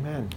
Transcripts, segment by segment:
Amen.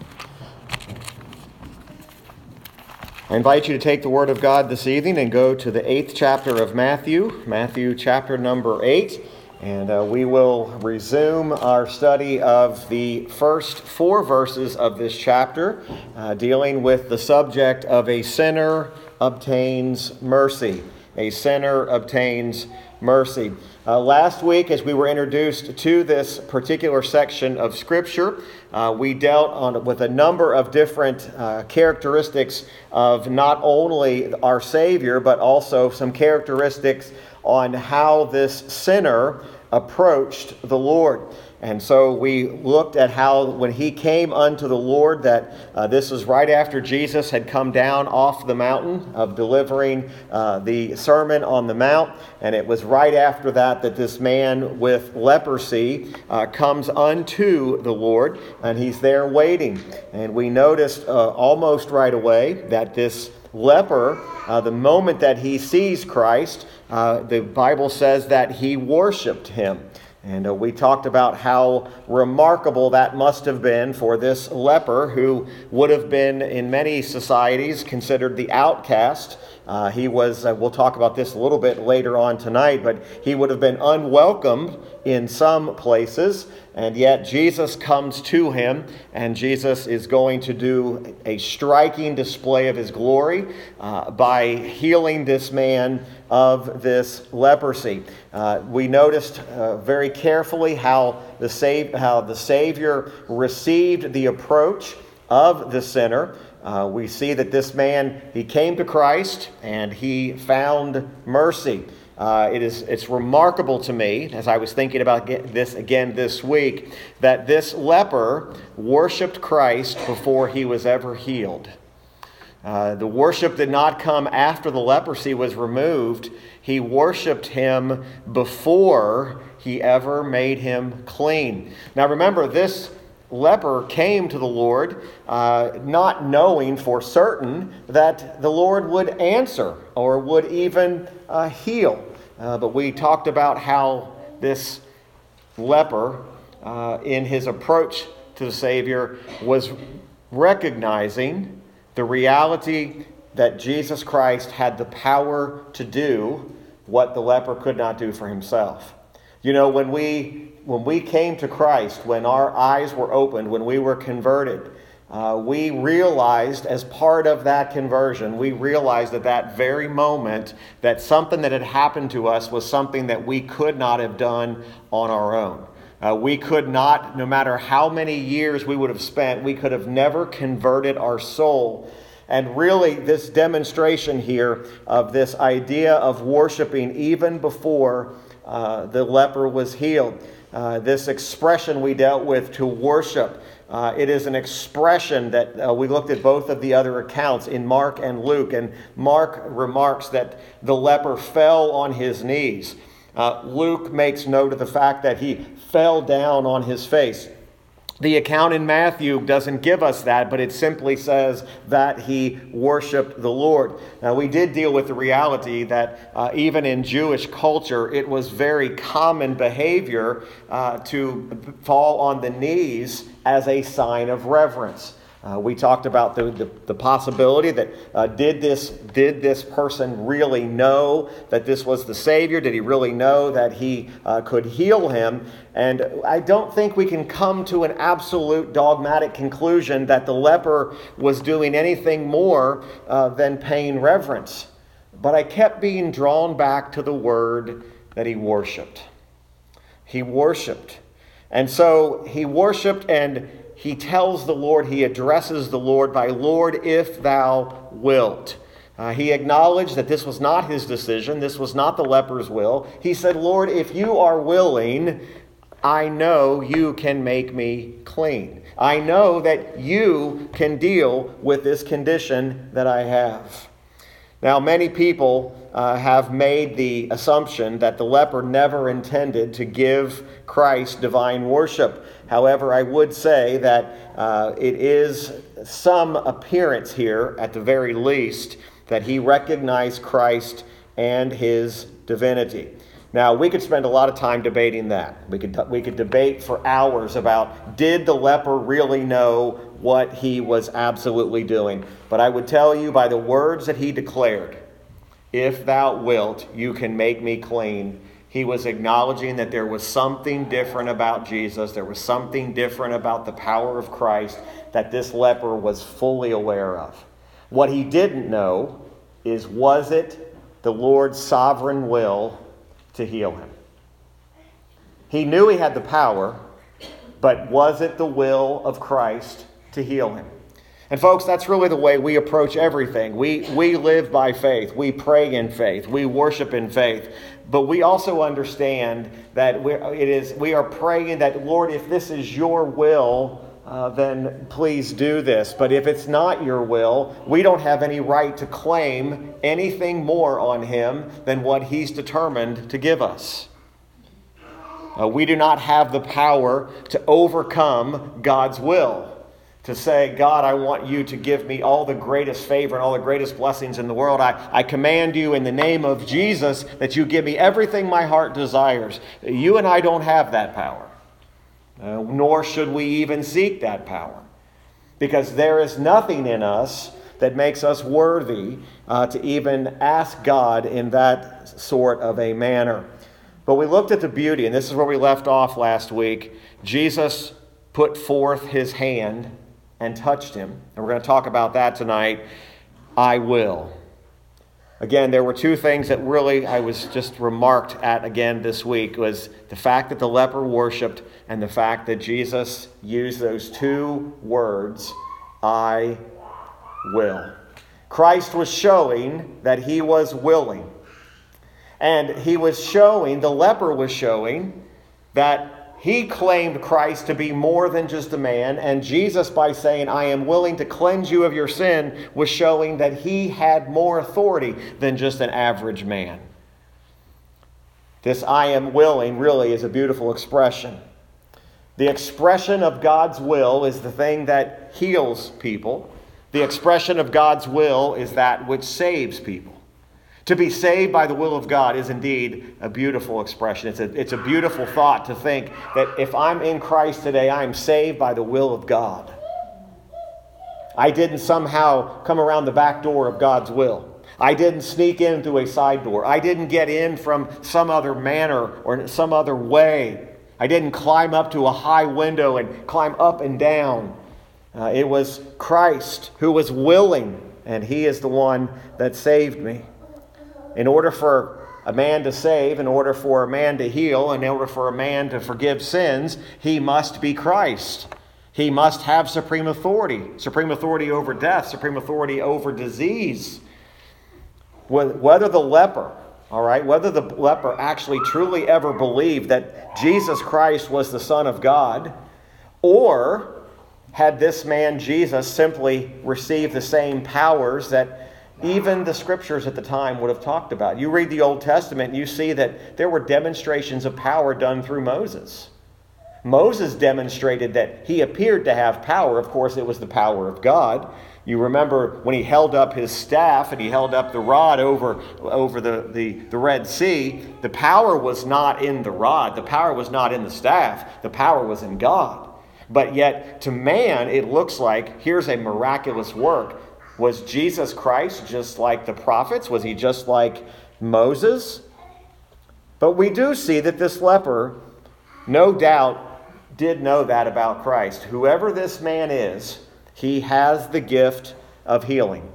I invite you to take the Word of God this evening and go to the eighth chapter of Matthew, Matthew chapter number eight, and uh, we will resume our study of the first four verses of this chapter, uh, dealing with the subject of a sinner obtains mercy. A sinner obtains mercy. Uh, last week, as we were introduced to this particular section of Scripture, uh, we dealt on, with a number of different uh, characteristics of not only our Savior, but also some characteristics on how this sinner approached the Lord. And so we looked at how when he came unto the Lord, that uh, this was right after Jesus had come down off the mountain of delivering uh, the Sermon on the Mount. And it was right after that that this man with leprosy uh, comes unto the Lord, and he's there waiting. And we noticed uh, almost right away that this leper, uh, the moment that he sees Christ, uh, the Bible says that he worshiped him. And uh, we talked about how remarkable that must have been for this leper who would have been, in many societies, considered the outcast. Uh, he was, uh, we'll talk about this a little bit later on tonight, but he would have been unwelcomed in some places. And yet Jesus comes to him, and Jesus is going to do a striking display of his glory uh, by healing this man of this leprosy. Uh, we noticed uh, very carefully how the, how the Savior received the approach of the sinner. Uh, we see that this man, he came to Christ and he found mercy. Uh, it is, it's remarkable to me, as I was thinking about this again this week, that this leper worshiped Christ before he was ever healed. Uh, the worship did not come after the leprosy was removed. He worshiped him before he ever made him clean. Now remember, this leper came to the Lord uh, not knowing for certain that the Lord would answer or would even uh, heal. Uh, but we talked about how this leper, uh, in his approach to the Savior, was recognizing the reality that Jesus Christ had the power to do what the leper could not do for himself. You know, when we when we came to Christ, when our eyes were opened, when we were converted, uh, we realized as part of that conversion, we realized at that very moment that something that had happened to us was something that we could not have done on our own. Uh, we could not, no matter how many years we would have spent, we could have never converted our soul. And really, this demonstration here of this idea of worshiping even before uh, the leper was healed uh, this expression we dealt with to worship. Uh, it is an expression that uh, we looked at both of the other accounts in Mark and Luke, and Mark remarks that the leper fell on his knees. Uh, Luke makes note of the fact that he fell down on his face. The account in Matthew doesn't give us that, but it simply says that he worshiped the Lord. Now, we did deal with the reality that uh, even in Jewish culture, it was very common behavior uh, to fall on the knees as a sign of reverence. Uh, we talked about the, the, the possibility that uh, did, this, did this person really know that this was the Savior? Did he really know that he uh, could heal him? And I don't think we can come to an absolute dogmatic conclusion that the leper was doing anything more uh, than paying reverence. But I kept being drawn back to the word that he worshiped. He worshiped. And so he worshiped and he tells the Lord, he addresses the Lord by, Lord, if thou wilt. Uh, he acknowledged that this was not his decision, this was not the leper's will. He said, Lord, if you are willing, I know you can make me clean. I know that you can deal with this condition that I have. Now, many people uh, have made the assumption that the leper never intended to give Christ divine worship. However, I would say that uh, it is some appearance here, at the very least, that he recognized Christ and his divinity. Now, we could spend a lot of time debating that. We could, we could debate for hours about did the leper really know what he was absolutely doing? But I would tell you by the words that he declared, if thou wilt, you can make me clean. He was acknowledging that there was something different about Jesus. There was something different about the power of Christ that this leper was fully aware of. What he didn't know is was it the Lord's sovereign will to heal him. He knew he had the power, but was it the will of Christ to heal him? And, folks, that's really the way we approach everything. We, we live by faith. We pray in faith. We worship in faith. But we also understand that we it is, we are praying that, Lord, if this is your will, uh, then please do this. But if it's not your will, we don't have any right to claim anything more on him than what he's determined to give us. Uh, we do not have the power to overcome God's will. To say, God, I want you to give me all the greatest favor and all the greatest blessings in the world. I, I command you in the name of Jesus that you give me everything my heart desires. You and I don't have that power uh, nor should we even seek that power. Because there is nothing in us that makes us worthy uh, to even ask God in that sort of a manner. But we looked at the beauty, and this is where we left off last week. Jesus put forth his hand and touched him. And we're going to talk about that tonight. I will. Again, there were two things that really I was just remarked at again this week was the fact that the leper worshiped and the fact that Jesus used those two words, I will. Christ was showing that he was willing. And he was showing, the leper was showing, that he claimed Christ to be more than just a man, and Jesus, by saying, I am willing to cleanse you of your sin, was showing that he had more authority than just an average man. This I am willing really is a beautiful expression. The expression of God's will is the thing that heals people. The expression of God's will is that which saves people. To be saved by the will of God is indeed a beautiful expression. It's a, it's a beautiful thought to think that if I'm in Christ today, I'm saved by the will of God. I didn't somehow come around the back door of God's will. I didn't sneak in through a side door. I didn't get in from some other manner or some other way. I didn't climb up to a high window and climb up and down. Uh, it was Christ who was willing, and He is the one that saved me. In order for a man to save, in order for a man to heal, in order for a man to forgive sins, he must be Christ. He must have supreme authority supreme authority over death, supreme authority over disease. Whether the leper, all right, whether the leper actually truly ever believed that Jesus Christ was the Son of God, or had this man Jesus simply received the same powers that even the scriptures at the time would have talked about. You read the Old Testament and you see that there were demonstrations of power done through Moses. Moses demonstrated that he appeared to have power. Of course, it was the power of God. You remember when he held up his staff and he held up the rod over, over the, the, the Red Sea, the power was not in the rod, the power was not in the staff, the power was in God. But yet, to man, it looks like here's a miraculous work was Jesus Christ just like the prophets? Was he just like Moses? But we do see that this leper, no doubt, did know that about Christ. Whoever this man is, he has the gift of healing.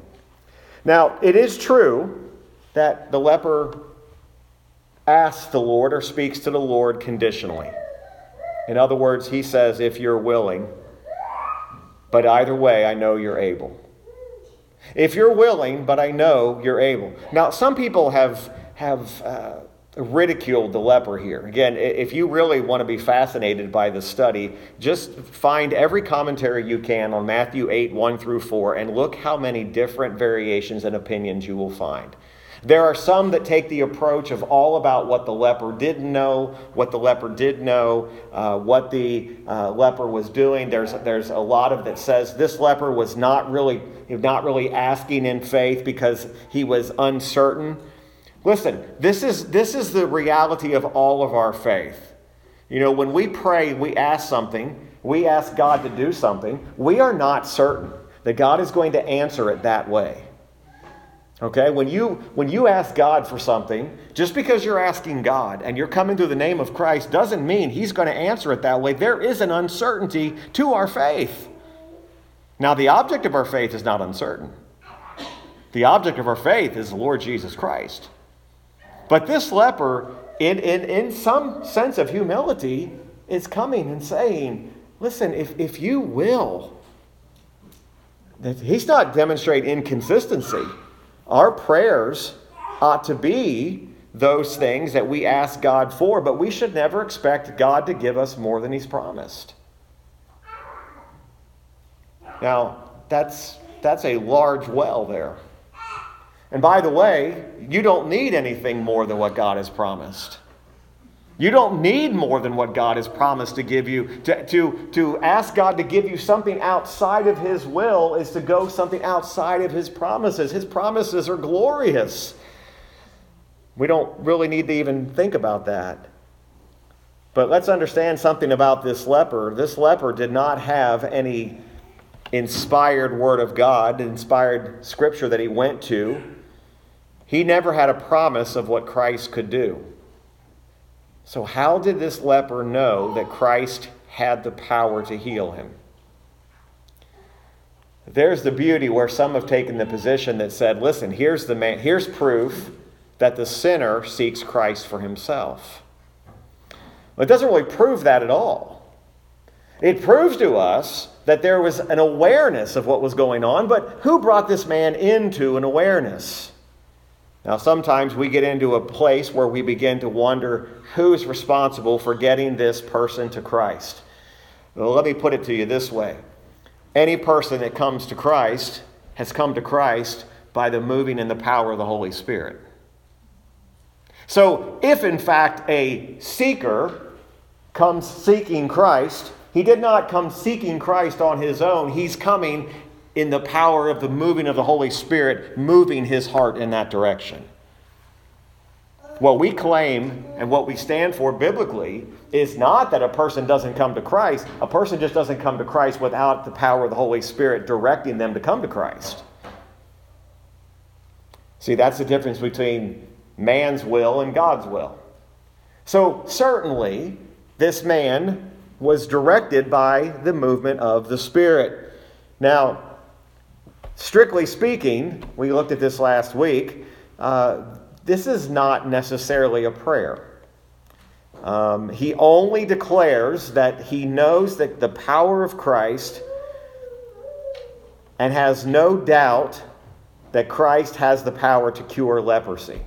Now, it is true that the leper asks the Lord or speaks to the Lord conditionally. In other words, he says, If you're willing, but either way, I know you're able. If you're willing, but I know you're able. Now, some people have, have uh, ridiculed the leper here. Again, if you really want to be fascinated by the study, just find every commentary you can on Matthew 8, 1 through 4, and look how many different variations and opinions you will find. There are some that take the approach of all about what the leper didn't know, what the leper did know, uh, what the uh, leper was doing. There's, there's a lot of that says this leper was not really, not really asking in faith because he was uncertain. Listen, this is, this is the reality of all of our faith. You know, when we pray, we ask something, we ask God to do something, we are not certain that God is going to answer it that way. Okay? When you when you ask God for something, just because you're asking God and you're coming through the name of Christ doesn't mean he's going to answer it that way. There is an uncertainty to our faith. Now, the object of our faith is not uncertain. The object of our faith is the Lord Jesus Christ. But this leper, in, in, in some sense of humility, is coming and saying, Listen, if, if you will, he's not demonstrating inconsistency. Our prayers ought to be those things that we ask God for, but we should never expect God to give us more than He's promised. Now, that's, that's a large well there. And by the way, you don't need anything more than what God has promised. You don't need more than what God has promised to give you. To, to, to ask God to give you something outside of His will is to go something outside of His promises. His promises are glorious. We don't really need to even think about that. But let's understand something about this leper. This leper did not have any inspired word of God, inspired scripture that he went to. He never had a promise of what Christ could do. So, how did this leper know that Christ had the power to heal him? There's the beauty where some have taken the position that said, listen, here's the man, here's proof that the sinner seeks Christ for himself. Well, it doesn't really prove that at all. It proves to us that there was an awareness of what was going on, but who brought this man into an awareness? Now, sometimes we get into a place where we begin to wonder who's responsible for getting this person to Christ. Well, let me put it to you this way any person that comes to Christ has come to Christ by the moving and the power of the Holy Spirit. So, if in fact a seeker comes seeking Christ, he did not come seeking Christ on his own. He's coming in the power of the moving of the Holy Spirit, moving his heart in that direction. What we claim and what we stand for biblically is not that a person doesn't come to Christ. A person just doesn't come to Christ without the power of the Holy Spirit directing them to come to Christ. See, that's the difference between man's will and God's will. So, certainly, this man was directed by the movement of the Spirit. Now, Strictly speaking, we looked at this last week, uh, this is not necessarily a prayer. Um, he only declares that he knows that the power of Christ and has no doubt that Christ has the power to cure leprosy.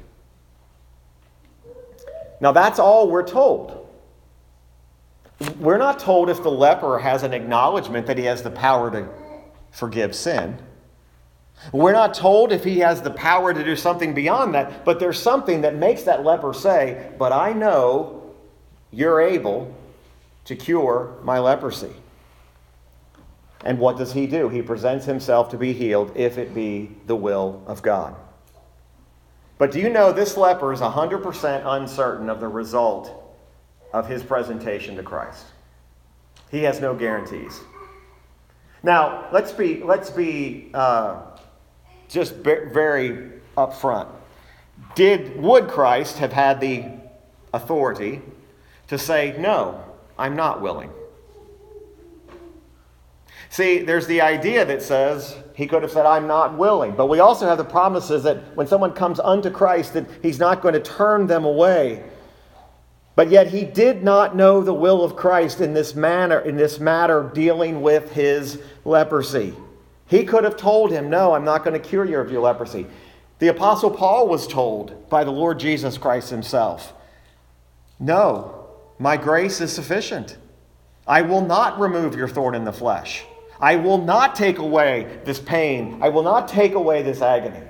Now, that's all we're told. We're not told if the leper has an acknowledgement that he has the power to forgive sin. We're not told if he has the power to do something beyond that, but there's something that makes that leper say, But I know you're able to cure my leprosy. And what does he do? He presents himself to be healed if it be the will of God. But do you know this leper is 100% uncertain of the result of his presentation to Christ? He has no guarantees. Now, let's be, let's be uh, just very upfront. Did would Christ have had the authority to say, "No, I'm not willing"? See, there's the idea that says he could have said, I'm not willing. But we also have the promises that when someone comes unto Christ, that he's not going to turn them away. But yet he did not know the will of Christ in this manner, in this matter dealing with his leprosy. He could have told him, No, I'm not going to cure you of your leprosy. The Apostle Paul was told by the Lord Jesus Christ himself, No, my grace is sufficient. I will not remove your thorn in the flesh. I will not take away this pain. I will not take away this agony.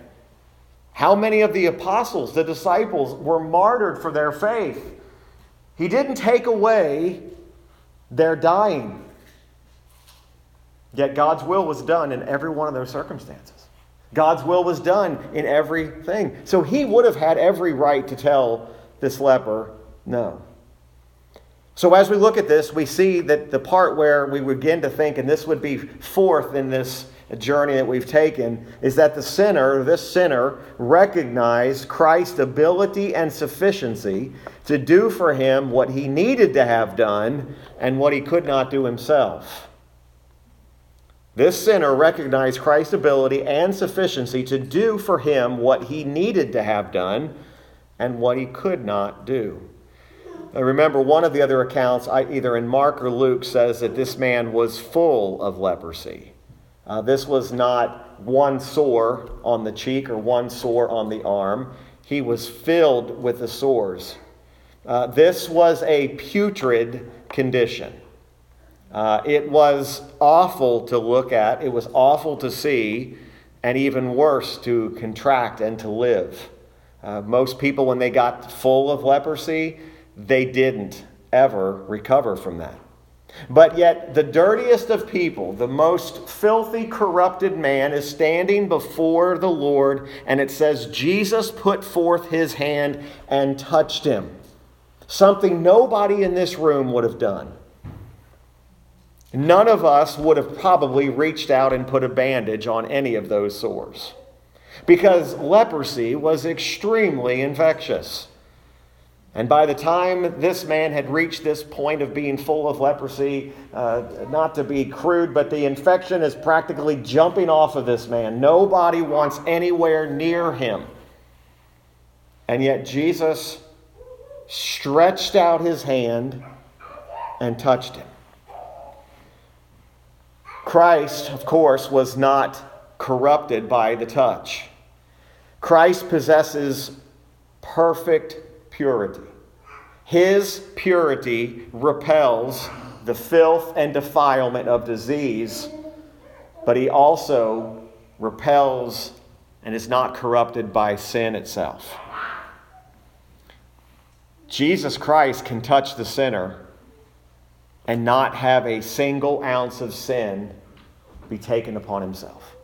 How many of the apostles, the disciples, were martyred for their faith? He didn't take away their dying. Yet God's will was done in every one of those circumstances. God's will was done in everything. So he would have had every right to tell this leper no. So as we look at this, we see that the part where we begin to think, and this would be fourth in this journey that we've taken, is that the sinner, this sinner, recognized Christ's ability and sufficiency to do for him what he needed to have done and what he could not do himself. This sinner recognized Christ's ability and sufficiency to do for him what he needed to have done and what he could not do. I remember one of the other accounts, either in Mark or Luke, says that this man was full of leprosy. Uh, this was not one sore on the cheek or one sore on the arm. He was filled with the sores. Uh, this was a putrid condition. Uh, it was awful to look at, it was awful to see, and even worse to contract and to live. Uh, most people, when they got full of leprosy, they didn't ever recover from that. But yet, the dirtiest of people, the most filthy, corrupted man, is standing before the Lord, and it says, Jesus put forth his hand and touched him. Something nobody in this room would have done. None of us would have probably reached out and put a bandage on any of those sores because leprosy was extremely infectious. And by the time this man had reached this point of being full of leprosy, uh, not to be crude, but the infection is practically jumping off of this man. Nobody wants anywhere near him. And yet Jesus stretched out his hand and touched him. Christ, of course, was not corrupted by the touch. Christ possesses perfect purity. His purity repels the filth and defilement of disease, but he also repels and is not corrupted by sin itself. Jesus Christ can touch the sinner and not have a single ounce of sin be taken upon himself.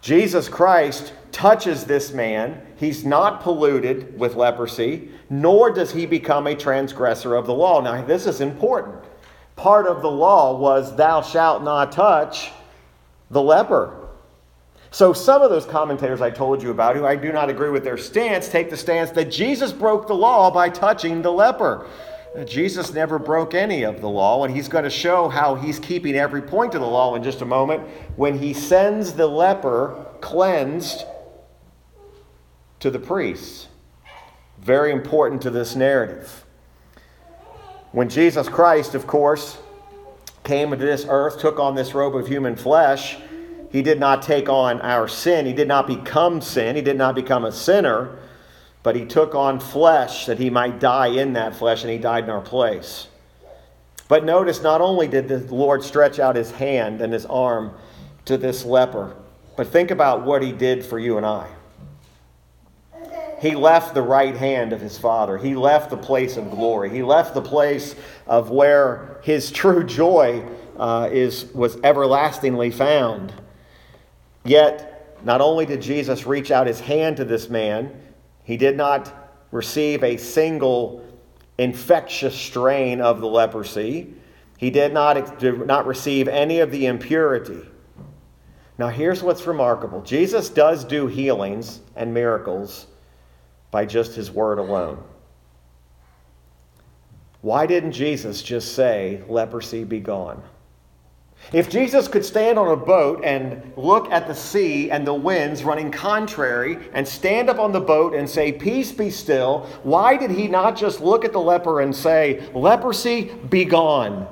Jesus Christ touches this man, he's not polluted with leprosy, nor does he become a transgressor of the law. Now, this is important. Part of the law was, Thou shalt not touch the leper. So, some of those commentators I told you about, who I do not agree with their stance, take the stance that Jesus broke the law by touching the leper. Uh, Jesus never broke any of the law, and he's going to show how he's keeping every point of the law in just a moment when he sends the leper cleansed to the priests. Very important to this narrative. When Jesus Christ, of course, came into this earth, took on this robe of human flesh, he did not take on our sin. He did not become sin. He did not become a sinner, but he took on flesh that he might die in that flesh, and he died in our place. But notice, not only did the Lord stretch out his hand and his arm to this leper, but think about what he did for you and I. He left the right hand of his Father. He left the place of glory. He left the place of where his true joy uh, is, was everlastingly found. Yet, not only did Jesus reach out his hand to this man, he did not receive a single infectious strain of the leprosy. He did not, did not receive any of the impurity. Now, here's what's remarkable Jesus does do healings and miracles by just his word alone. Why didn't Jesus just say, leprosy be gone? If Jesus could stand on a boat and look at the sea and the winds running contrary and stand up on the boat and say, Peace be still, why did he not just look at the leper and say, Leprosy be gone?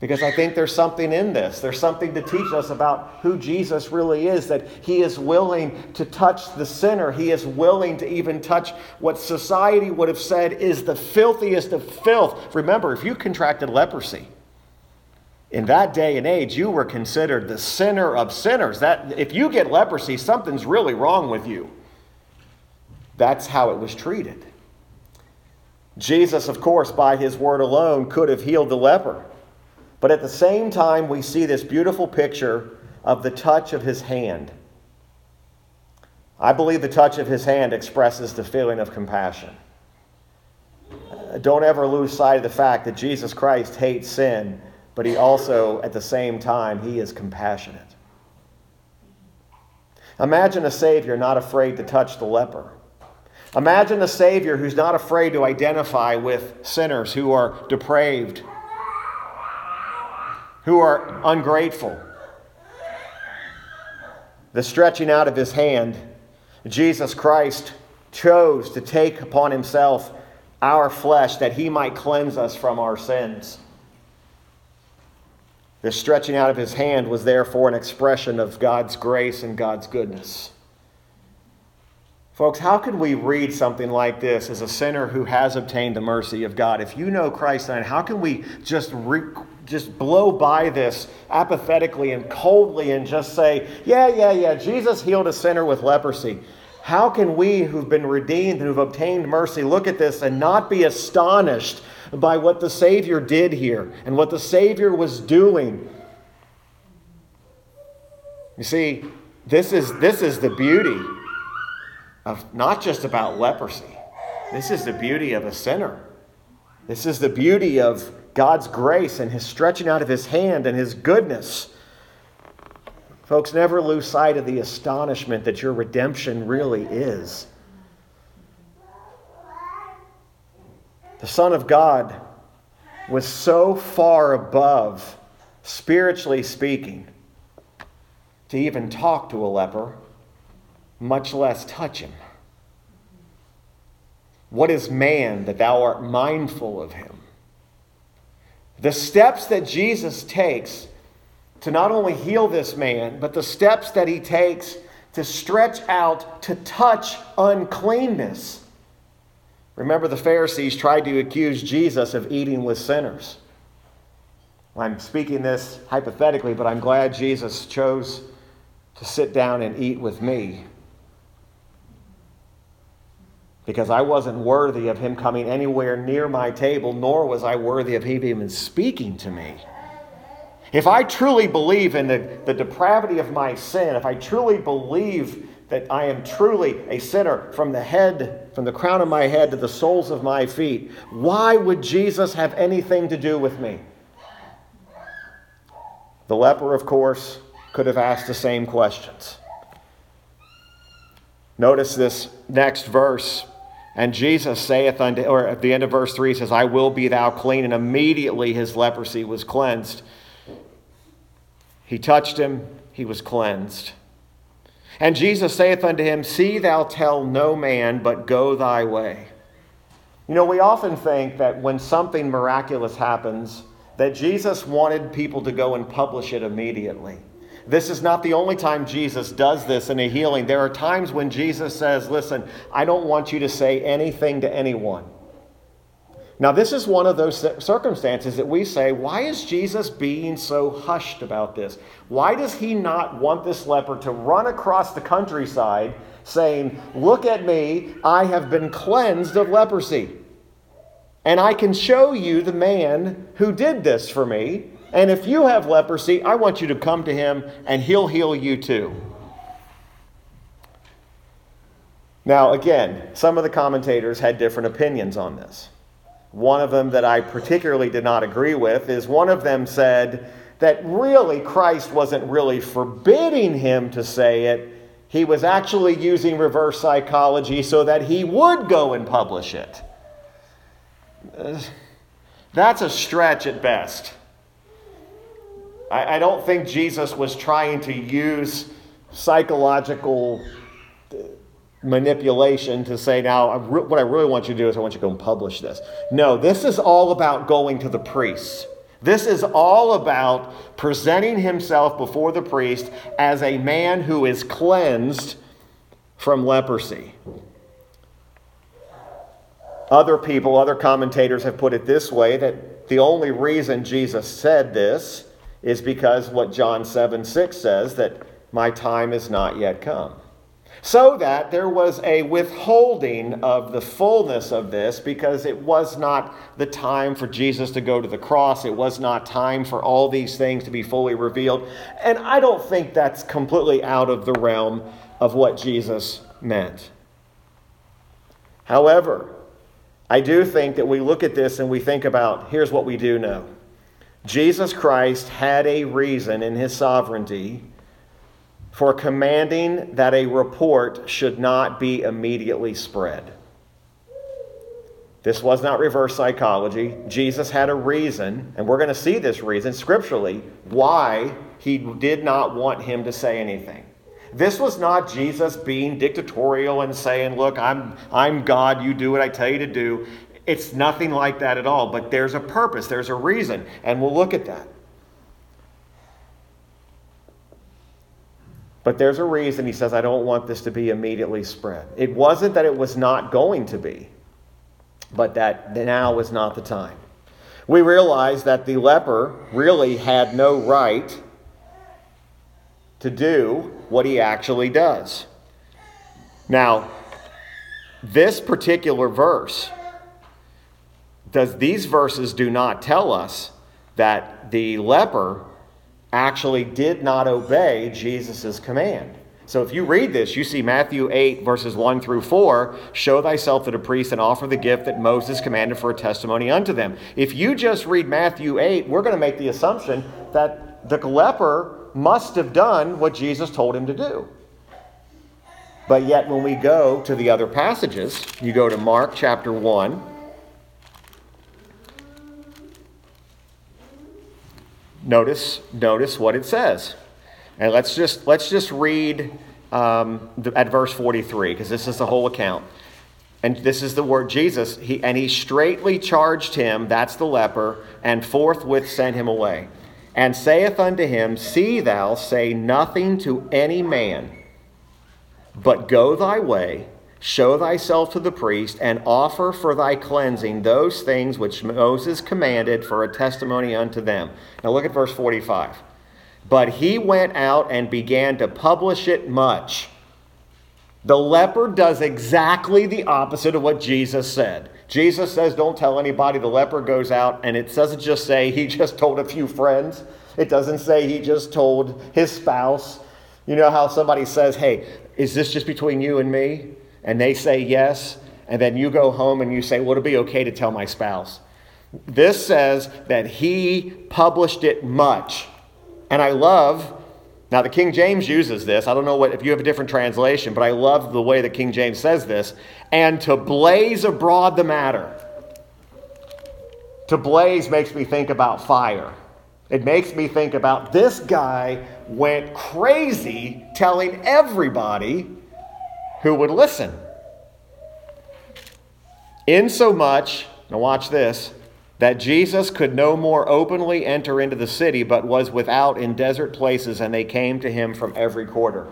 Because I think there's something in this. There's something to teach us about who Jesus really is, that he is willing to touch the sinner. He is willing to even touch what society would have said is the filthiest of filth. Remember, if you contracted leprosy, in that day and age, you were considered the sinner of sinners. That if you get leprosy, something's really wrong with you. That's how it was treated. Jesus, of course, by his word alone, could have healed the leper. But at the same time, we see this beautiful picture of the touch of his hand. I believe the touch of his hand expresses the feeling of compassion. Don't ever lose sight of the fact that Jesus Christ hates sin, but he also, at the same time, he is compassionate. Imagine a Savior not afraid to touch the leper. Imagine a Savior who's not afraid to identify with sinners who are depraved, who are ungrateful. The stretching out of his hand, Jesus Christ chose to take upon himself our flesh that he might cleanse us from our sins. The stretching out of his hand was therefore an expression of God's grace and God's goodness. Folks, how can we read something like this as a sinner who has obtained the mercy of God? If you know Christ, then how can we just re- just blow by this apathetically and coldly and just say, "Yeah, yeah, yeah, Jesus healed a sinner with leprosy." How can we who've been redeemed and who've obtained mercy look at this and not be astonished by what the Savior did here and what the Savior was doing? You see, this is, this is the beauty of not just about leprosy, this is the beauty of a sinner. This is the beauty of God's grace and His stretching out of His hand and His goodness. Folks, never lose sight of the astonishment that your redemption really is. The Son of God was so far above, spiritually speaking, to even talk to a leper, much less touch him. What is man that thou art mindful of him? The steps that Jesus takes to not only heal this man, but the steps that he takes to stretch out to touch uncleanness. Remember, the Pharisees tried to accuse Jesus of eating with sinners. I'm speaking this hypothetically, but I'm glad Jesus chose to sit down and eat with me because I wasn't worthy of him coming anywhere near my table, nor was I worthy of him even speaking to me. If I truly believe in the, the depravity of my sin, if I truly believe that I am truly a sinner from the head, from the crown of my head to the soles of my feet, why would Jesus have anything to do with me? The leper, of course, could have asked the same questions. Notice this next verse. And Jesus saith unto, or at the end of verse 3 says, I will be thou clean. And immediately his leprosy was cleansed. He touched him, he was cleansed. And Jesus saith unto him, See thou tell no man, but go thy way. You know, we often think that when something miraculous happens, that Jesus wanted people to go and publish it immediately. This is not the only time Jesus does this in a healing. There are times when Jesus says, Listen, I don't want you to say anything to anyone. Now, this is one of those circumstances that we say, why is Jesus being so hushed about this? Why does he not want this leper to run across the countryside saying, Look at me, I have been cleansed of leprosy? And I can show you the man who did this for me. And if you have leprosy, I want you to come to him and he'll heal you too. Now, again, some of the commentators had different opinions on this. One of them that I particularly did not agree with is one of them said that really Christ wasn't really forbidding him to say it. He was actually using reverse psychology so that he would go and publish it. That's a stretch at best. I, don't think Jesus was trying to use psychological manipulation to say, now, what I really want you to do is I want you to go and publish this. No, this is all about going to the priest. This is all about presenting himself before the priest as a man who is cleansed from leprosy. Other people, other commentators have put it this way that the only reason Jesus said this is because what John 7 6 says that my time is not yet come. So that there was a withholding of the fullness of this because it was not the time for Jesus to go to the cross. It was not time for all these things to be fully revealed. And I don't think that's completely out of the realm of what Jesus meant. However, I do think that we look at this and we think about here's what we do know Jesus Christ had a reason in his sovereignty for commanding that a report should not be immediately spread. This was not reverse psychology. Jesus had a reason, and we're going to see this reason scripturally, why he did not want him to say anything. This was not Jesus being dictatorial and saying, Look, I'm, I'm God, you do what I tell you to do. It's nothing like that at all, but there's a purpose, there's a reason, and we'll look at that. But there's a reason he says, I don't want this to be immediately spread. It wasn't that it was not going to be, but that now was not the time. We realize that the leper really had no right to do what he actually does. Now, this particular verse does these verses do not tell us that the leper actually did not obey Jesus' command. So if you read this, you see Matthew 8, verses 1 through 4 show thyself to the priest and offer the gift that Moses commanded for a testimony unto them. If you just read Matthew 8, we're going to make the assumption that the leper must have done what Jesus told him to do. But yet, when we go to the other passages, you go to Mark chapter 1. Notice, notice what it says. And let's just, let's just read um, the, at verse 43, because this is the whole account. And this is the word Jesus. He, and he straightly charged him, that's the leper, and forthwith sent him away. And saith unto him, See thou say nothing to any man, but go thy way Show thyself to the priest and offer for thy cleansing those things which Moses commanded for a testimony unto them. Now look at verse 45. But he went out and began to publish it much. The leper does exactly the opposite of what Jesus said. Jesus says, Don't tell anybody. The leper goes out, and it doesn't just say he just told a few friends, it doesn't say he just told his spouse. You know how somebody says, Hey, is this just between you and me? And they say yes, and then you go home and you say, Would it be okay to tell my spouse? This says that he published it much. And I love, now the King James uses this. I don't know what if you have a different translation, but I love the way the King James says this. And to blaze abroad the matter. To blaze makes me think about fire. It makes me think about this guy went crazy telling everybody who would listen. Insomuch, now watch this, that Jesus could no more openly enter into the city, but was without in desert places, and they came to him from every quarter.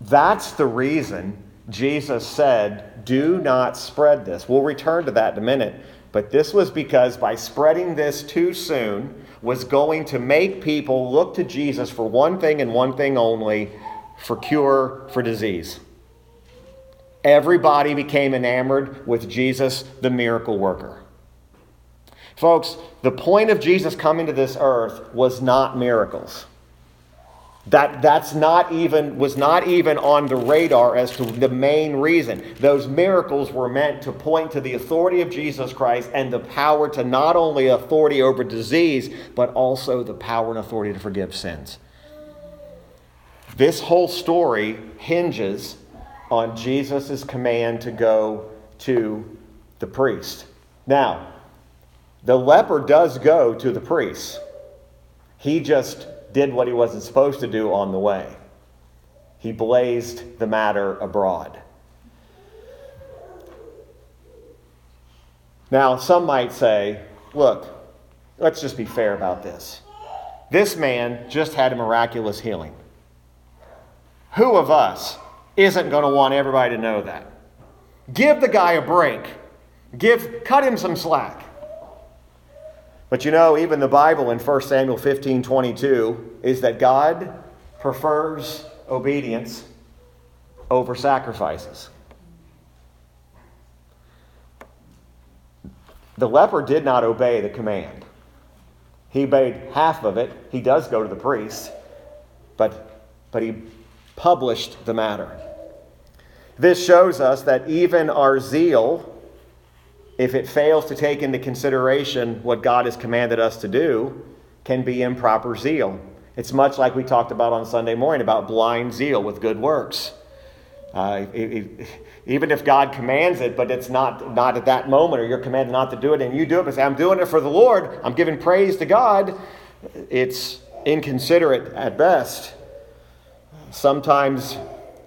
That's the reason Jesus said, Do not spread this. We'll return to that in a minute. But this was because by spreading this too soon was going to make people look to Jesus for one thing and one thing only for cure for disease. Everybody became enamored with Jesus, the miracle worker. Folks, the point of Jesus coming to this earth was not miracles. That, that's not even, was not even on the radar as to the main reason. Those miracles were meant to point to the authority of Jesus Christ and the power to not only authority over disease, but also the power and authority to forgive sins. This whole story hinges on Jesus' command to go to the priest. Now, the leper does go to the priest. He just did what he wasn't supposed to do on the way. He blazed the matter abroad. Now, some might say, look, let's just be fair about this. This man just had a miraculous healing. Who of us isn't going to want everybody to know that. Give the guy a break. Give cut him some slack. But you know, even the Bible in 1 Samuel 15 22 is that God prefers obedience over sacrifices. The leper did not obey the command. He obeyed half of it. He does go to the priest, but, but he published the matter. This shows us that even our zeal, if it fails to take into consideration what God has commanded us to do, can be improper zeal. It's much like we talked about on Sunday morning about blind zeal with good works. Uh, it, it, even if God commands it, but it's not, not at that moment, or you're commanded not to do it, and you do it, but say, I'm doing it for the Lord, I'm giving praise to God, it's inconsiderate at best. Sometimes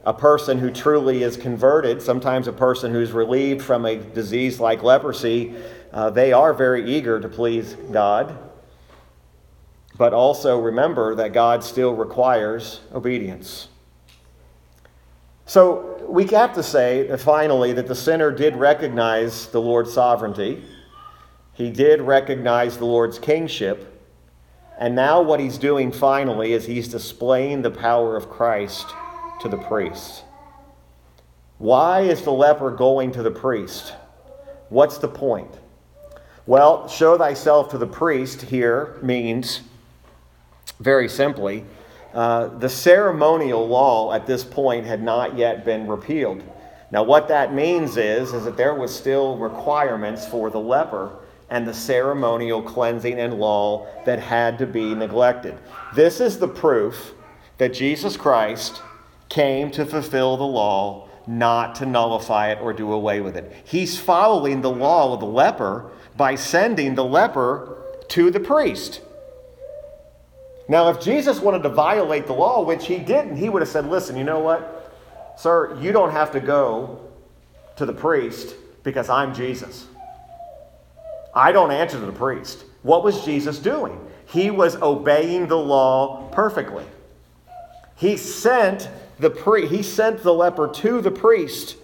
a person who truly is converted, sometimes a person who's relieved from a disease like leprosy, uh, they are very eager to please God. But also remember that God still requires obedience. So we have to say finally that the sinner did recognize the Lord's sovereignty. He did recognize the Lord's kingship. And now what he's doing finally is he's displaying the power of Christ to the priest. Why is the leper going to the priest? What's the point? Well, show thyself to the priest here means, very simply, uh, the ceremonial law at this point had not yet been repealed. Now, what that means is, is that there was still requirements for the leper and the ceremonial cleansing and law that had to be neglected. This is the proof that Jesus Christ came to fulfill the law, not to nullify it or do away with it. He's following the law of the leper by sending the leper to the priest. Now, if Jesus wanted to violate the law, which he didn't, he would have said, Listen, you know what? Sir, you don't have to go to the priest because I'm Jesus. I don't answer to the priest. What was Jesus doing? He was obeying the law perfectly. He sent the pri- he sent the leper to the priest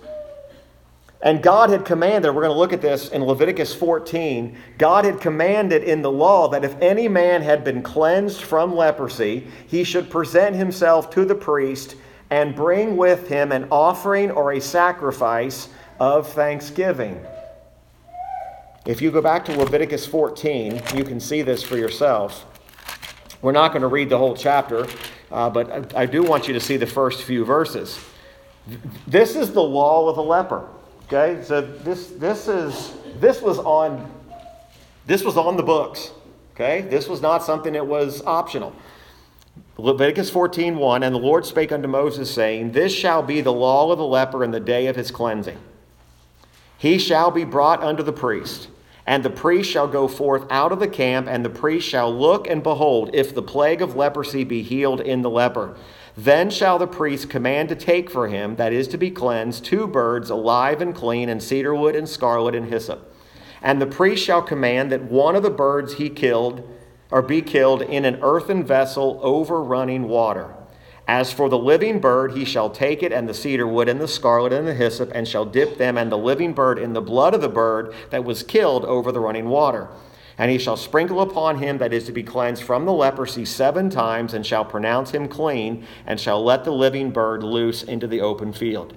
and God had commanded, we're going to look at this in Leviticus 14. God had commanded in the law that if any man had been cleansed from leprosy, he should present himself to the priest and bring with him an offering or a sacrifice of thanksgiving. If you go back to Leviticus 14, you can see this for yourself. We're not going to read the whole chapter, uh, but I, I do want you to see the first few verses. This is the law of the leper. Okay, so this this is this was on this was on the books. Okay, this was not something that was optional. Leviticus 14, 1, and the Lord spake unto Moses, saying, This shall be the law of the leper in the day of his cleansing. He shall be brought unto the priest, and the priest shall go forth out of the camp, and the priest shall look and behold, if the plague of leprosy be healed in the leper. Then shall the priest command to take for him, that is to be cleansed, two birds alive and clean, and cedar wood and scarlet and hyssop. And the priest shall command that one of the birds he killed, or be killed in an earthen vessel over running water. As for the living bird, he shall take it and the cedar wood and the scarlet and the hyssop, and shall dip them and the living bird in the blood of the bird that was killed over the running water. And he shall sprinkle upon him that is to be cleansed from the leprosy seven times, and shall pronounce him clean, and shall let the living bird loose into the open field.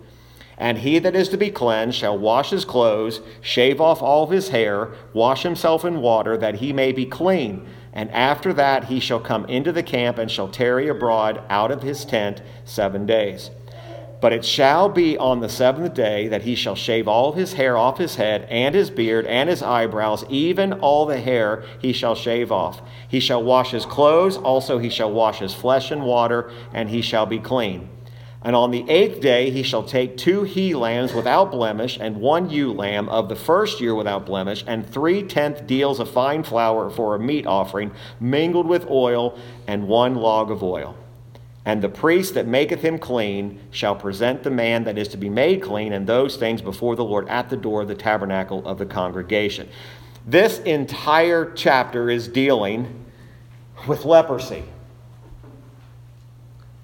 And he that is to be cleansed shall wash his clothes, shave off all his hair, wash himself in water, that he may be clean. And after that he shall come into the camp, and shall tarry abroad out of his tent seven days. But it shall be on the seventh day that he shall shave all his hair off his head, and his beard, and his eyebrows, even all the hair he shall shave off. He shall wash his clothes, also he shall wash his flesh in water, and he shall be clean. And on the eighth day he shall take two he lambs without blemish, and one ewe lamb of the first year without blemish, and three tenth deals of fine flour for a meat offering, mingled with oil, and one log of oil. And the priest that maketh him clean shall present the man that is to be made clean and those things before the Lord at the door of the tabernacle of the congregation. This entire chapter is dealing with leprosy.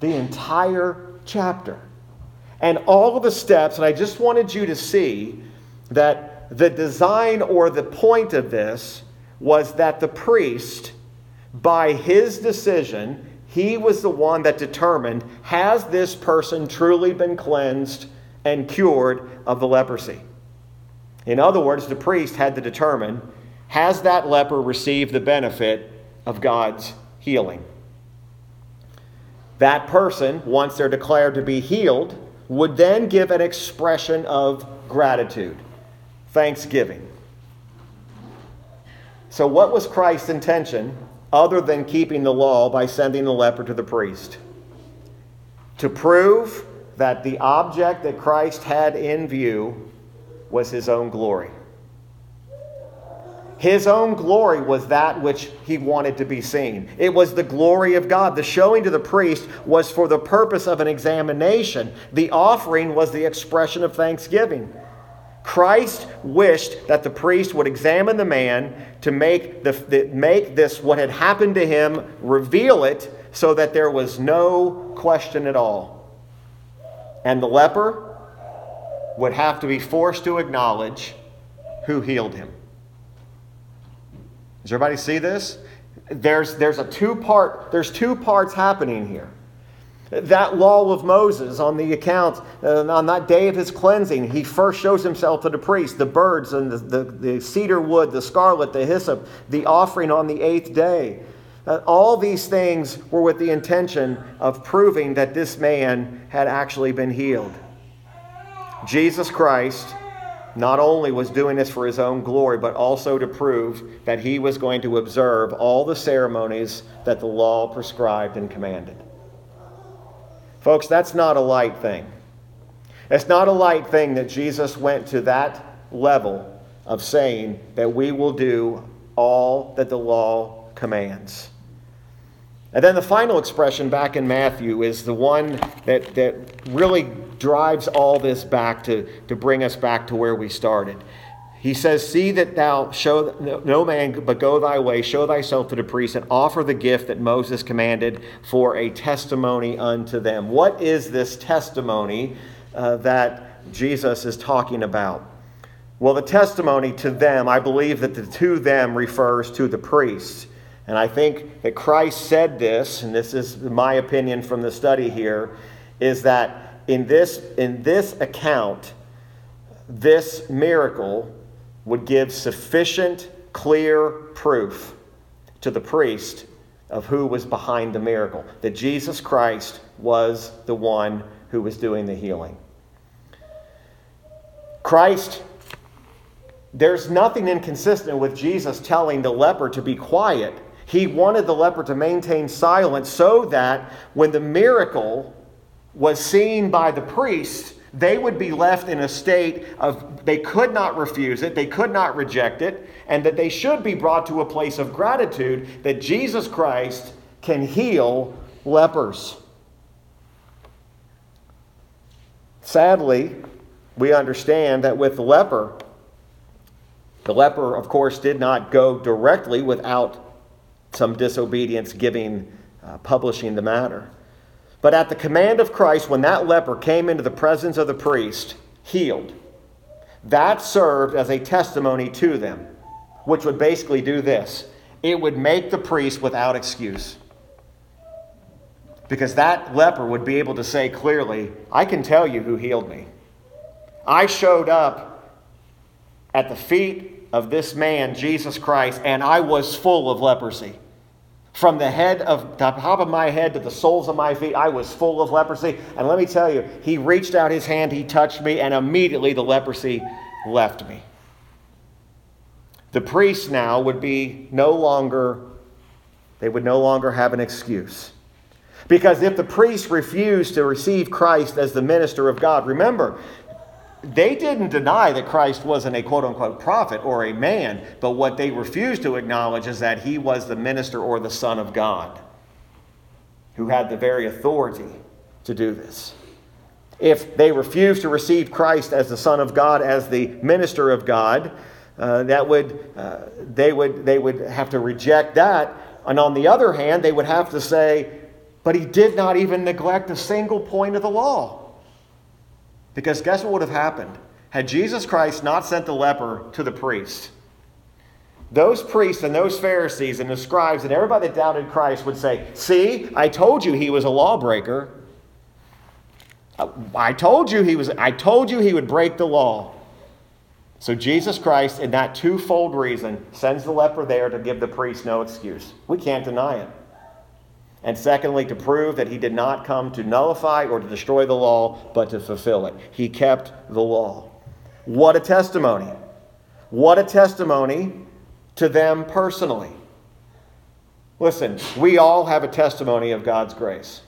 The entire chapter. And all of the steps, and I just wanted you to see that the design or the point of this was that the priest, by his decision, He was the one that determined has this person truly been cleansed and cured of the leprosy? In other words, the priest had to determine has that leper received the benefit of God's healing? That person, once they're declared to be healed, would then give an expression of gratitude, thanksgiving. So, what was Christ's intention other than keeping the law by sending the leper to the priest? To prove that the object that Christ had in view was his own glory. His own glory was that which he wanted to be seen. It was the glory of God. The showing to the priest was for the purpose of an examination, the offering was the expression of thanksgiving. Christ wished that the priest would examine the man to make, the, the, make this, what had happened to him, reveal it so that there was no question at all. And the leper would have to be forced to acknowledge who healed him. Does everybody see this? There's, there's a two part, there's two parts happening here. That law of Moses on the account, uh, on that day of his cleansing, he first shows himself to the priest, the birds and the, the, the cedar wood, the scarlet, the hyssop, the offering on the eighth day. Uh, all these things were with the intention of proving that this man had actually been healed. Jesus Christ not only was doing this for his own glory, but also to prove that he was going to observe all the ceremonies that the law prescribed and commanded. Folks, that's not a light thing. It's not a light thing that Jesus went to that level of saying that we will do all that the law commands. And then the final expression back in Matthew is the one that, that really drives all this back to, to bring us back to where we started. He says, See that thou show no man, but go thy way, show thyself to the priest, and offer the gift that Moses commanded for a testimony unto them. What is this testimony uh, that Jesus is talking about? Well, the testimony to them, I believe that the to them refers to the priests. And I think that Christ said this, and this is my opinion from the study here, is that in this, in this account, this miracle would give sufficient, clear proof to the priest of who was behind the miracle, that Jesus Christ was the one who was doing the healing. Christ, there's nothing inconsistent with Jesus telling the leper to be quiet he wanted the leper to maintain silence so that when the miracle was seen by the priest, they would be left in a state of they could not refuse it, they could not reject it, and that they should be brought to a place of gratitude that Jesus Christ can heal lepers. Sadly, we understand that with the leper, the leper, of course, did not go directly without some disobedience giving, uh, publishing the matter. But at the command of Christ, when that leper came into the presence of the priest, healed, that served as a testimony to them, which would basically do this it would make the priest without excuse. Because that leper would be able to say clearly, I can tell you who healed me. I showed up at the feet of this man, Jesus Christ, and I was full of leprosy. From the head of the top of my head to the soles of my feet, I was full of leprosy. And let me tell you, he reached out his hand, he touched me, and immediately the leprosy left me. The priests now would be no longer, they would no longer have an excuse. Because if the priests refused to receive Christ as the minister of God, remember, they didn't deny that Christ wasn't a quote unquote prophet or a man, but what they refused to acknowledge is that he was the minister or the Son of God who had the very authority to do this. If they refused to receive Christ as the Son of God, as the minister of God, uh, that would, uh, they, would, they would have to reject that. And on the other hand, they would have to say, but he did not even neglect a single point of the law. Because guess what would have happened? Had Jesus Christ not sent the leper to the priest, those priests and those Pharisees and the scribes and everybody that doubted Christ would say, See, I told you he was a lawbreaker. I told you he was I told you he would break the law. So Jesus Christ, in that twofold reason, sends the leper there to give the priest no excuse. We can't deny it. And secondly, to prove that he did not come to nullify or to destroy the law, but to fulfill it. He kept the law. What a testimony! What a testimony to them personally. Listen, we all have a testimony of God's grace.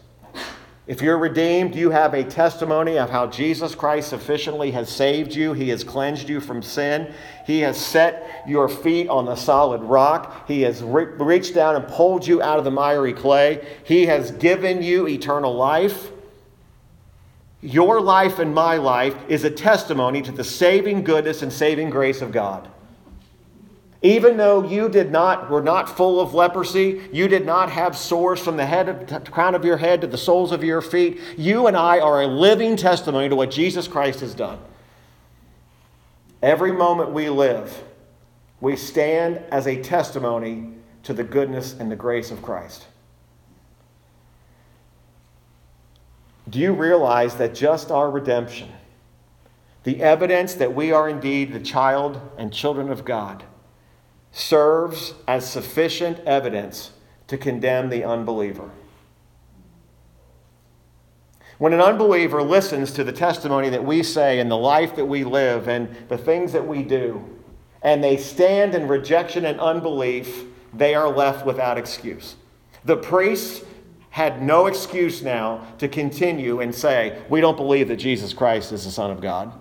If you're redeemed, you have a testimony of how Jesus Christ sufficiently has saved you. He has cleansed you from sin. He has set your feet on the solid rock. He has re- reached down and pulled you out of the miry clay. He has given you eternal life. Your life and my life is a testimony to the saving goodness and saving grace of God. Even though you did not, were not full of leprosy, you did not have sores from the head of, the crown of your head to the soles of your feet, you and I are a living testimony to what Jesus Christ has done. Every moment we live, we stand as a testimony to the goodness and the grace of Christ. Do you realize that just our redemption, the evidence that we are indeed the child and children of God, serves as sufficient evidence to condemn the unbeliever. When an unbeliever listens to the testimony that we say and the life that we live and the things that we do, and they stand in rejection and unbelief, they are left without excuse. The priests had no excuse now to continue and say, We don't believe that Jesus Christ is the Son of God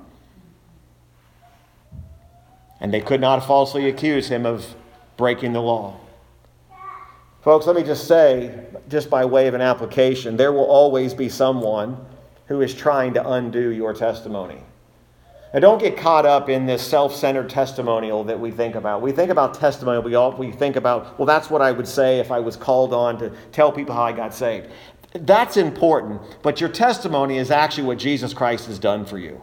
and they could not falsely accuse him of breaking the law. Folks, let me just say, just by way of an application, there will always be someone who is trying to undo your testimony. Now, don't get caught up in this self centered testimonial that we think about. We think about testimony, we, all, we think about, well, that's what I would say if I was called on to tell people how I got saved. That's important, but your testimony is actually what Jesus Christ has done for you.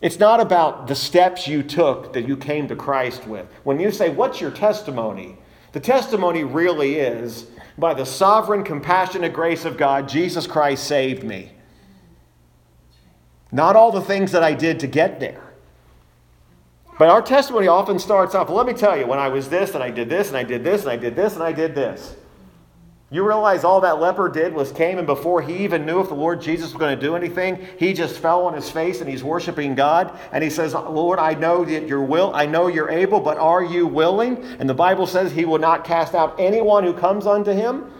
It's not about the steps you took that you came to Christ with. When you say, What's your testimony? The testimony really is by the sovereign, compassionate grace of God, Jesus Christ saved me. Not all the things that I did to get there. But our testimony often starts off, let me tell you, when I was this, and I did this, and I did this, and I did this, and I did this. You realize all that leper did was came and before he even knew if the Lord Jesus was going to do anything, he just fell on his face and he's worshiping God. And he says, Lord, I know that you're will, I know you're able, but are you willing? And the Bible says he will not cast out anyone who comes unto him.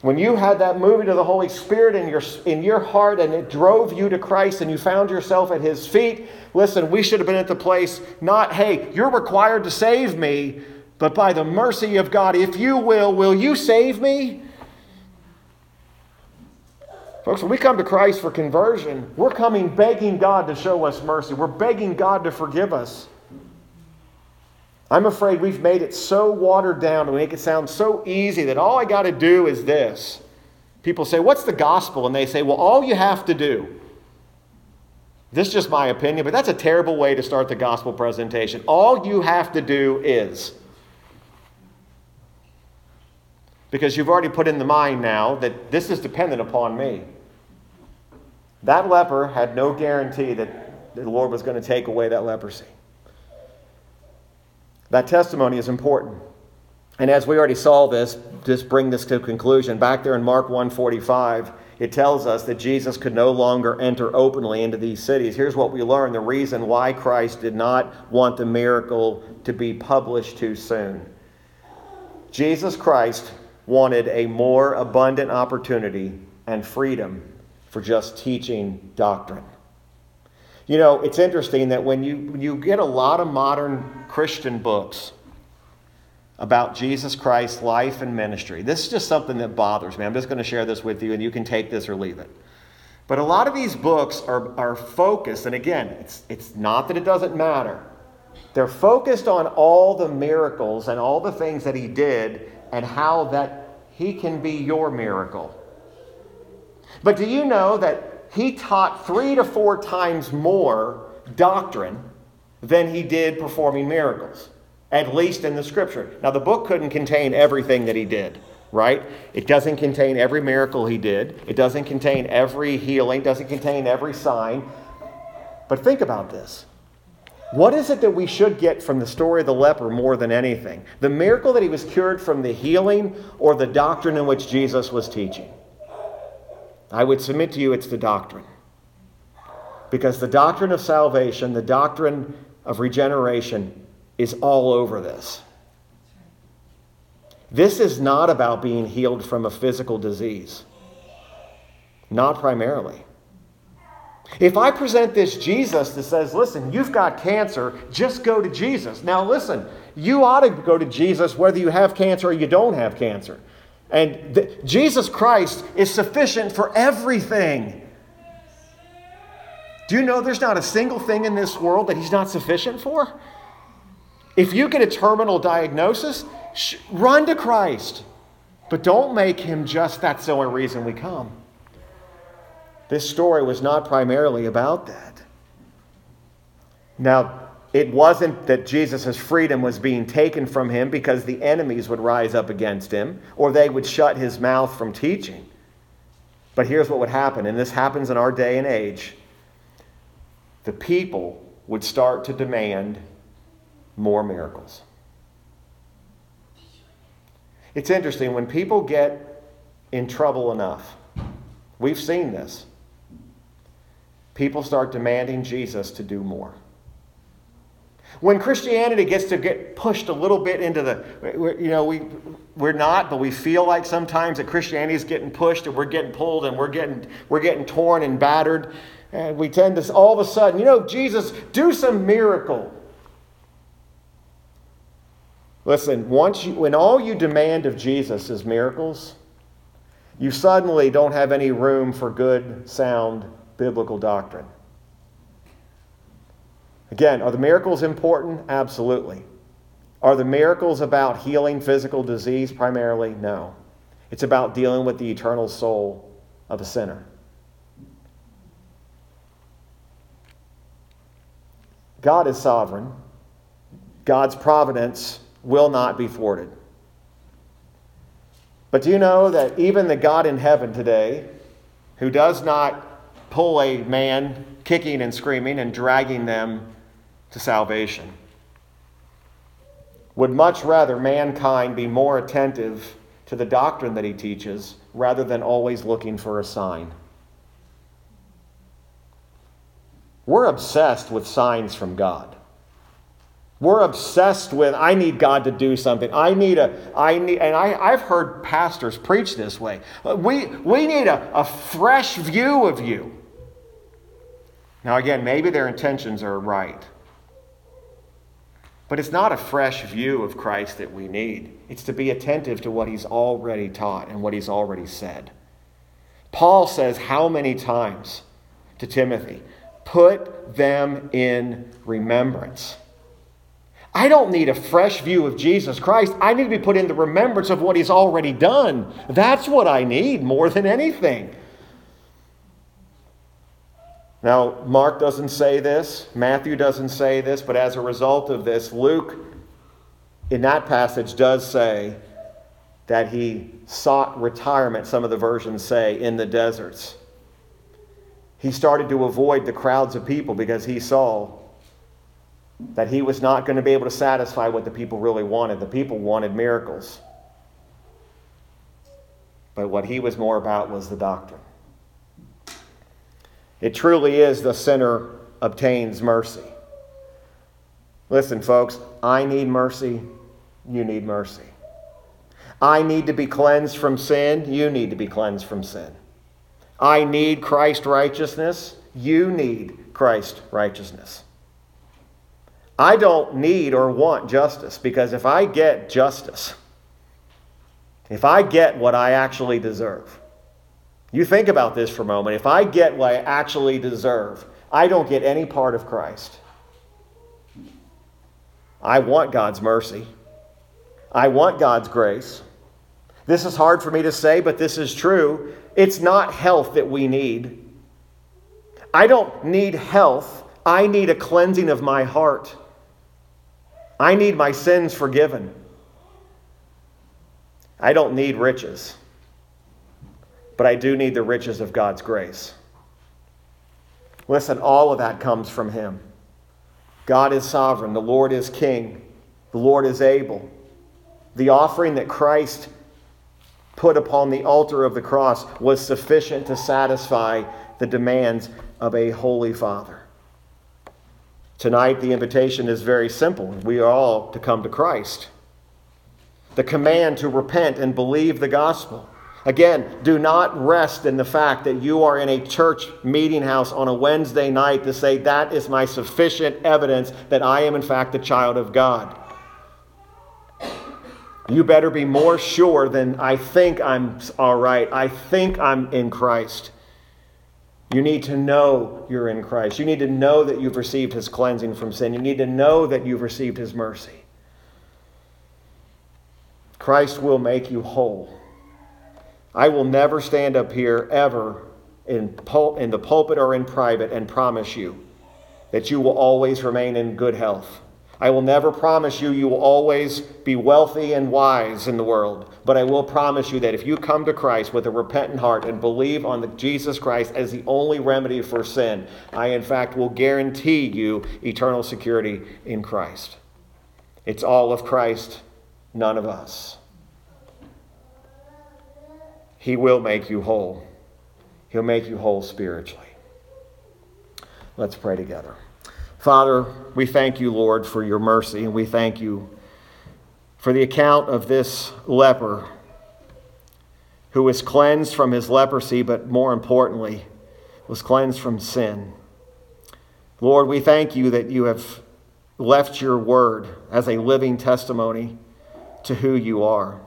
When you had that moving of the Holy Spirit in your, in your heart and it drove you to Christ and you found yourself at his feet, listen, we should have been at the place not, hey, you're required to save me but by the mercy of God, if you will, will you save me? Folks, when we come to Christ for conversion, we're coming begging God to show us mercy. We're begging God to forgive us. I'm afraid we've made it so watered down to make it sound so easy that all I got to do is this. People say, What's the gospel? And they say, Well, all you have to do. This is just my opinion, but that's a terrible way to start the gospel presentation. All you have to do is because you've already put in the mind now that this is dependent upon me. That leper had no guarantee that the Lord was going to take away that leprosy. That testimony is important. And as we already saw this, just bring this to a conclusion. Back there in Mark 145, it tells us that Jesus could no longer enter openly into these cities. Here's what we learn the reason why Christ did not want the miracle to be published too soon. Jesus Christ wanted a more abundant opportunity and freedom for just teaching doctrine. You know, it's interesting that when you, when you get a lot of modern Christian books about Jesus Christ's life and ministry, this is just something that bothers me. I'm just going to share this with you, and you can take this or leave it. But a lot of these books are, are focused, and again, it's, it's not that it doesn't matter. They're focused on all the miracles and all the things that he did and how that he can be your miracle. But do you know that he taught three to four times more doctrine than he did performing miracles, at least in the scripture. Now, the book couldn't contain everything that he did, right? It doesn't contain every miracle he did, it doesn't contain every healing, doesn't contain every sign. But think about this. What is it that we should get from the story of the leper more than anything? The miracle that he was cured from the healing or the doctrine in which Jesus was teaching? I would submit to you it's the doctrine. Because the doctrine of salvation, the doctrine of regeneration, is all over this. This is not about being healed from a physical disease, not primarily. If I present this Jesus that says, listen, you've got cancer, just go to Jesus. Now, listen, you ought to go to Jesus whether you have cancer or you don't have cancer. And th- Jesus Christ is sufficient for everything. Do you know there's not a single thing in this world that He's not sufficient for? If you get a terminal diagnosis, sh- run to Christ. But don't make Him just that's the only reason we come. This story was not primarily about that. Now, it wasn't that Jesus' freedom was being taken from him because the enemies would rise up against him or they would shut his mouth from teaching. But here's what would happen, and this happens in our day and age the people would start to demand more miracles. It's interesting, when people get in trouble enough, we've seen this, people start demanding Jesus to do more. When Christianity gets to get pushed a little bit into the, you know, we, we're not, but we feel like sometimes that Christianity is getting pushed and we're getting pulled and we're getting, we're getting torn and battered. And we tend to all of a sudden, you know, Jesus, do some miracle. Listen, once you, when all you demand of Jesus is miracles, you suddenly don't have any room for good, sound biblical doctrine. Again, are the miracles important? Absolutely. Are the miracles about healing physical disease primarily? No. It's about dealing with the eternal soul of a sinner. God is sovereign. God's providence will not be thwarted. But do you know that even the God in heaven today, who does not pull a man kicking and screaming and dragging them to salvation. Would much rather mankind be more attentive to the doctrine that he teaches rather than always looking for a sign. We're obsessed with signs from God. We're obsessed with, I need God to do something. I need a, I need, and I, I've heard pastors preach this way. Uh, we, we need a, a fresh view of you. Now, again, maybe their intentions are right. But it's not a fresh view of Christ that we need. It's to be attentive to what he's already taught and what he's already said. Paul says, How many times to Timothy? Put them in remembrance. I don't need a fresh view of Jesus Christ. I need to be put in the remembrance of what he's already done. That's what I need more than anything. Now, Mark doesn't say this, Matthew doesn't say this, but as a result of this, Luke, in that passage, does say that he sought retirement, some of the versions say, in the deserts. He started to avoid the crowds of people because he saw that he was not going to be able to satisfy what the people really wanted. The people wanted miracles. But what he was more about was the doctrine. It truly is the sinner obtains mercy. Listen, folks, I need mercy. You need mercy. I need to be cleansed from sin. You need to be cleansed from sin. I need Christ righteousness. You need Christ righteousness. I don't need or want justice because if I get justice, if I get what I actually deserve, you think about this for a moment. If I get what I actually deserve, I don't get any part of Christ. I want God's mercy. I want God's grace. This is hard for me to say, but this is true. It's not health that we need. I don't need health I need a cleansing of my heart. I need my sins forgiven. I don't need riches, but I do need the riches of God's grace. Listen, all of that comes from Him. God is sovereign, the Lord is king, the Lord is able. The offering that Christ put upon the altar of the cross was sufficient to satisfy the demands of a holy Father. Tonight, the invitation is very simple. We are all to come to Christ. The command to repent and believe the gospel. Again, do not rest in the fact that you are in a church meeting house on a Wednesday night to say, that is my sufficient evidence that I am, in fact, a child of God. You better be more sure than I think I'm all right. I think I'm in Christ. You need to know you're in Christ. You need to know that you've received his cleansing from sin. You need to know that you've received his mercy. Christ will make you whole. I will never stand up here ever in, pul- in the pulpit or in private and promise you that you will always remain in good health. I will never promise you you will always be wealthy and wise in the world, but I will promise you that if you come to Christ with a repentant heart and believe on the Jesus Christ as the only remedy for sin, I in fact will guarantee you eternal security in Christ. It's all of Christ, none of us. He will make you whole. He'll make you whole spiritually. Let's pray together. Father, we thank you, Lord, for your mercy, and we thank you for the account of this leper who was cleansed from his leprosy, but more importantly, was cleansed from sin. Lord, we thank you that you have left your word as a living testimony to who you are.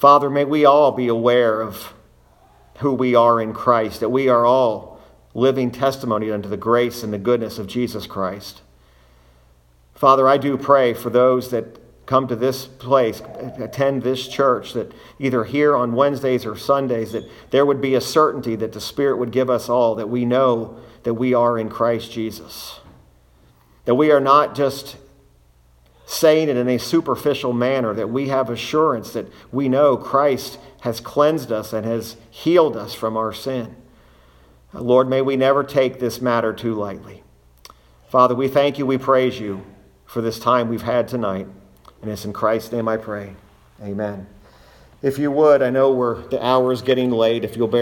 Father, may we all be aware of who we are in Christ, that we are all living testimony unto the grace and the goodness of Jesus Christ. Father, I do pray for those that come to this place, attend this church, that either here on Wednesdays or Sundays, that there would be a certainty that the Spirit would give us all, that we know that we are in Christ Jesus. That we are not just saying it in a superficial manner, that we have assurance that we know Christ has cleansed us and has healed us from our sin. Lord, may we never take this matter too lightly. Father, we thank you, we praise you for this time we've had tonight. And it's in Christ's name I pray. Amen. If you would, I know we're the hour is getting late. If you'll bear